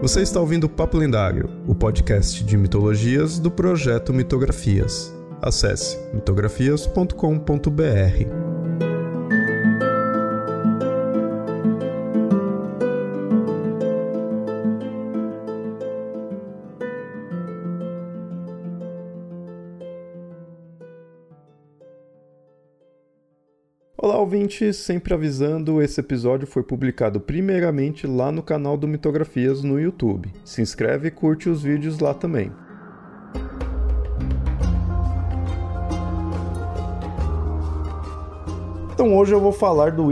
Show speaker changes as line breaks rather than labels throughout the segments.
Você está ouvindo Papo Lendário, o podcast de mitologias do projeto Mitografias. Acesse mitografias.com.br. Olá, ouvintes! Sempre avisando, esse episódio foi publicado primeiramente lá no canal do Mitografias no YouTube. Se inscreve e curte os vídeos lá também. Então hoje eu vou falar do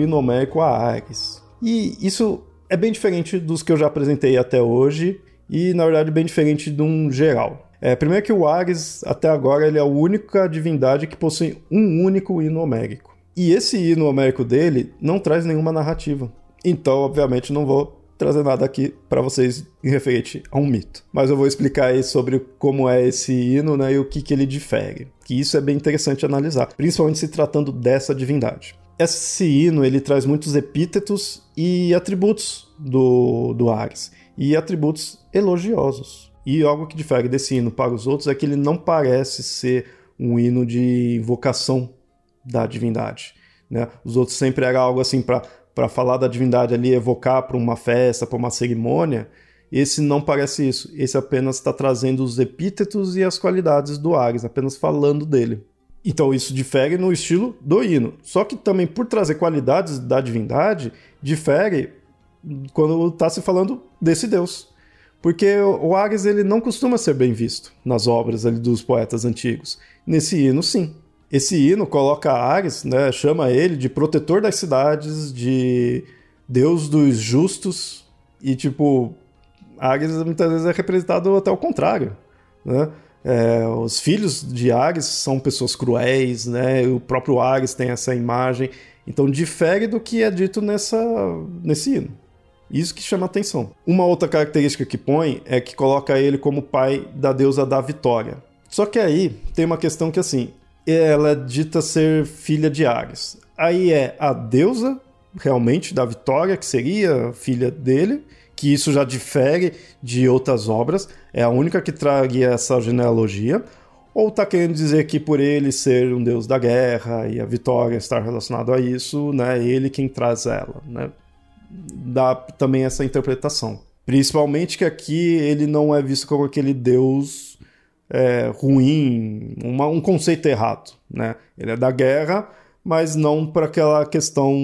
a Ares. E isso é bem diferente dos que eu já apresentei até hoje e na verdade bem diferente de um geral. É, primeiro que o Ares, até agora, ele é a única divindade que possui um único hino homérico. E esse hino homérico dele não traz nenhuma narrativa. Então, obviamente, não vou trazer nada aqui para vocês em referente a um mito. Mas eu vou explicar aí sobre como é esse hino né, e o que, que ele difere. Que isso é bem interessante analisar, principalmente se tratando dessa divindade. Esse hino ele traz muitos epítetos e atributos do, do Ares, e atributos elogiosos. E algo que difere desse hino para os outros é que ele não parece ser um hino de invocação da divindade. Né? Os outros sempre era algo assim para falar da divindade ali, evocar para uma festa, para uma cerimônia. Esse não parece isso. Esse apenas está trazendo os epítetos e as qualidades do Ares, apenas falando dele. Então isso difere no estilo do hino. Só que também por trazer qualidades da divindade, difere quando está se falando desse deus. Porque o Ares ele não costuma ser bem visto nas obras ali dos poetas antigos. Nesse hino, sim. Esse hino coloca Ares, né, chama ele de protetor das cidades, de deus dos justos, e tipo, Ares muitas vezes é representado até o contrário, né? É, os filhos de Ares são pessoas cruéis, né? O próprio Ares tem essa imagem, então difere do que é dito nessa, nesse hino. Isso que chama atenção. Uma outra característica que põe é que coloca ele como pai da deusa da vitória. Só que aí tem uma questão que assim, ela é dita ser filha de Ares. Aí é a deusa, realmente, da Vitória, que seria filha dele, que isso já difere de outras obras, é a única que traria essa genealogia. Ou está querendo dizer que por ele ser um deus da guerra e a vitória estar relacionado a isso, né, ele quem traz ela, né? Dá também essa interpretação. Principalmente que aqui ele não é visto como aquele deus é, ruim, uma, um conceito errado. Né? Ele é da guerra, mas não para aquela questão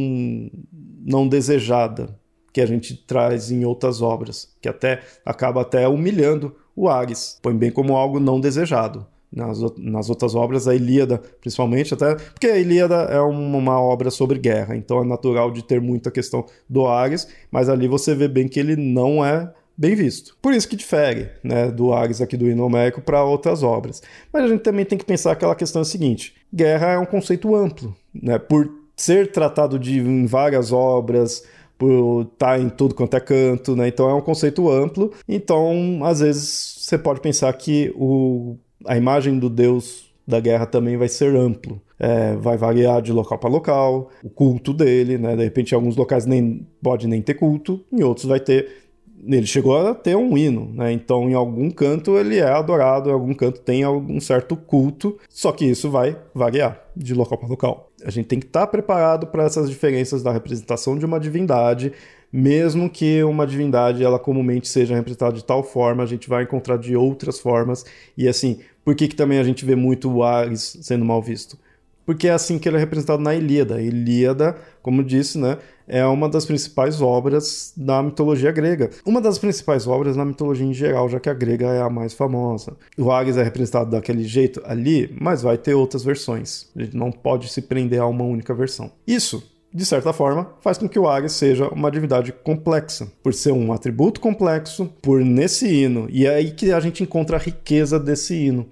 não desejada que a gente traz em outras obras, que até acaba até humilhando o Ares, põe bem como algo não desejado. Nas, nas outras obras, a Ilíada, principalmente, até porque a Ilíada é uma, uma obra sobre guerra, então é natural de ter muita questão do Ares, mas ali você vê bem que ele não é bem visto. Por isso que difere né, do Ares aqui do hino homérico para outras obras. Mas a gente também tem que pensar aquela questão é seguinte: guerra é um conceito amplo, né? Por ser tratado de em várias obras, por estar tá em tudo quanto é canto, né? Então é um conceito amplo. Então, às vezes, você pode pensar que o, a imagem do deus da guerra também vai ser amplo. É, vai variar de local para local, o culto dele, né? De repente, em alguns locais nem pode nem ter culto, em outros vai ter ele chegou a ter um hino, né? Então, em algum canto ele é adorado, em algum canto tem algum certo culto, só que isso vai variar de local para local. A gente tem que estar tá preparado para essas diferenças da representação de uma divindade, mesmo que uma divindade ela comumente seja representada de tal forma, a gente vai encontrar de outras formas. E assim, por que, que também a gente vê muito o Ares sendo mal visto? Porque é assim que ele é representado na Ilíada. A Ilíada, como disse, né, é uma das principais obras da mitologia grega. Uma das principais obras na mitologia em geral, já que a grega é a mais famosa. O Ares é representado daquele jeito ali, mas vai ter outras versões. A gente não pode se prender a uma única versão. Isso de certa forma, faz com que o Ares seja uma divindade complexa, por ser um atributo complexo, por nesse hino. E é aí que a gente encontra a riqueza desse hino.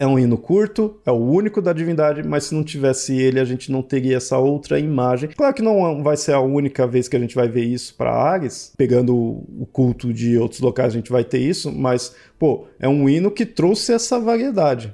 É um hino curto, é o único da divindade, mas se não tivesse ele, a gente não teria essa outra imagem. Claro que não vai ser a única vez que a gente vai ver isso para Ares, pegando o culto de outros locais a gente vai ter isso, mas, pô, é um hino que trouxe essa variedade.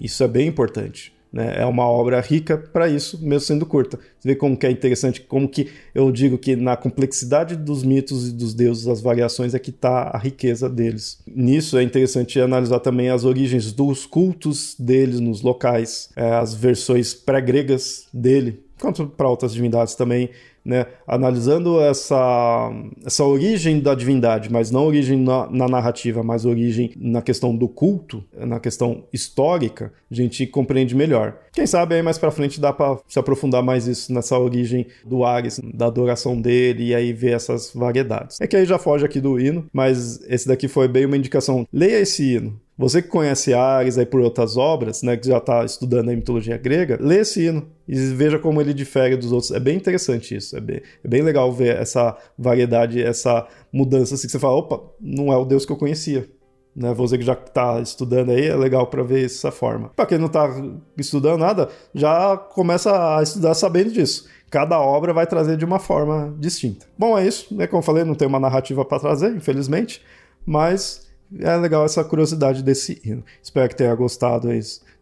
Isso é bem importante. Né? É uma obra rica para isso, mesmo sendo curta. Você vê como que é interessante, como que eu digo que na complexidade dos mitos e dos deuses, as variações é que está a riqueza deles. Nisso é interessante analisar também as origens dos cultos deles nos locais, é, as versões pré-gregas dele, quanto para outras divindades também, né, analisando essa, essa origem da divindade, mas não origem na, na, narrativa, mas origem na questão do culto, na questão histórica, a gente compreende melhor. Quem sabe aí mais para frente dá para se aprofundar mais isso nessa origem do Ares, da adoração dele e aí ver essas variedades. É que aí já foge aqui do hino, mas esse daqui foi bem uma indicação. Leia esse hino, você que conhece Ares aí por outras obras, né, que já está estudando a mitologia grega, lê esse hino e veja como ele difere dos outros. É bem interessante isso, é bem, é bem legal ver essa variedade, essa mudança, assim, que você fala, opa, não é o Deus que eu conhecia. Né, você que já está estudando aí, é legal para ver dessa forma. Para quem não está estudando nada, já começa a estudar sabendo disso. Cada obra vai trazer de uma forma distinta. Bom, é isso. Né? Como eu falei, não tem uma narrativa para trazer, infelizmente, mas é legal essa curiosidade desse hino. Espero que tenha gostado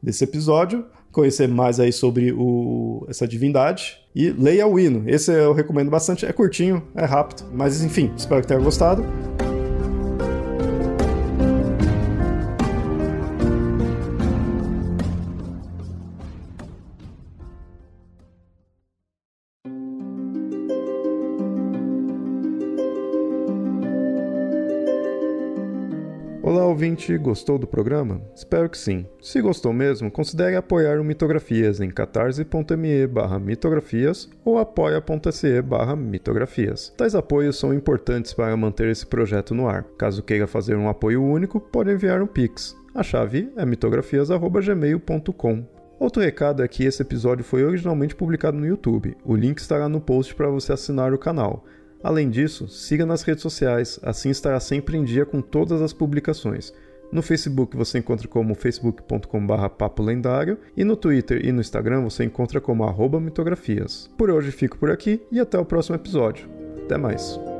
desse episódio, conhecer mais aí sobre o, essa divindade e leia o hino. Esse eu recomendo bastante, é curtinho, é rápido, mas enfim, espero que tenha gostado. Ouvinte, gostou do programa? Espero que sim. Se gostou mesmo, considere apoiar o Mitografias em catarse.me mitografias ou apoia.se mitografias. Tais apoios são importantes para manter esse projeto no ar. Caso queira fazer um apoio único, pode enviar um Pix. A chave é mitografias.gmail.com. Outro recado é que esse episódio foi originalmente publicado no YouTube. O link estará no post para você assinar o canal. Além disso, siga nas redes sociais, assim estará sempre em dia com todas as publicações. No Facebook você encontra como facebook.com.br papo lendário e no Twitter e no Instagram você encontra como arroba mitografias. Por hoje fico por aqui e até o próximo episódio. Até mais!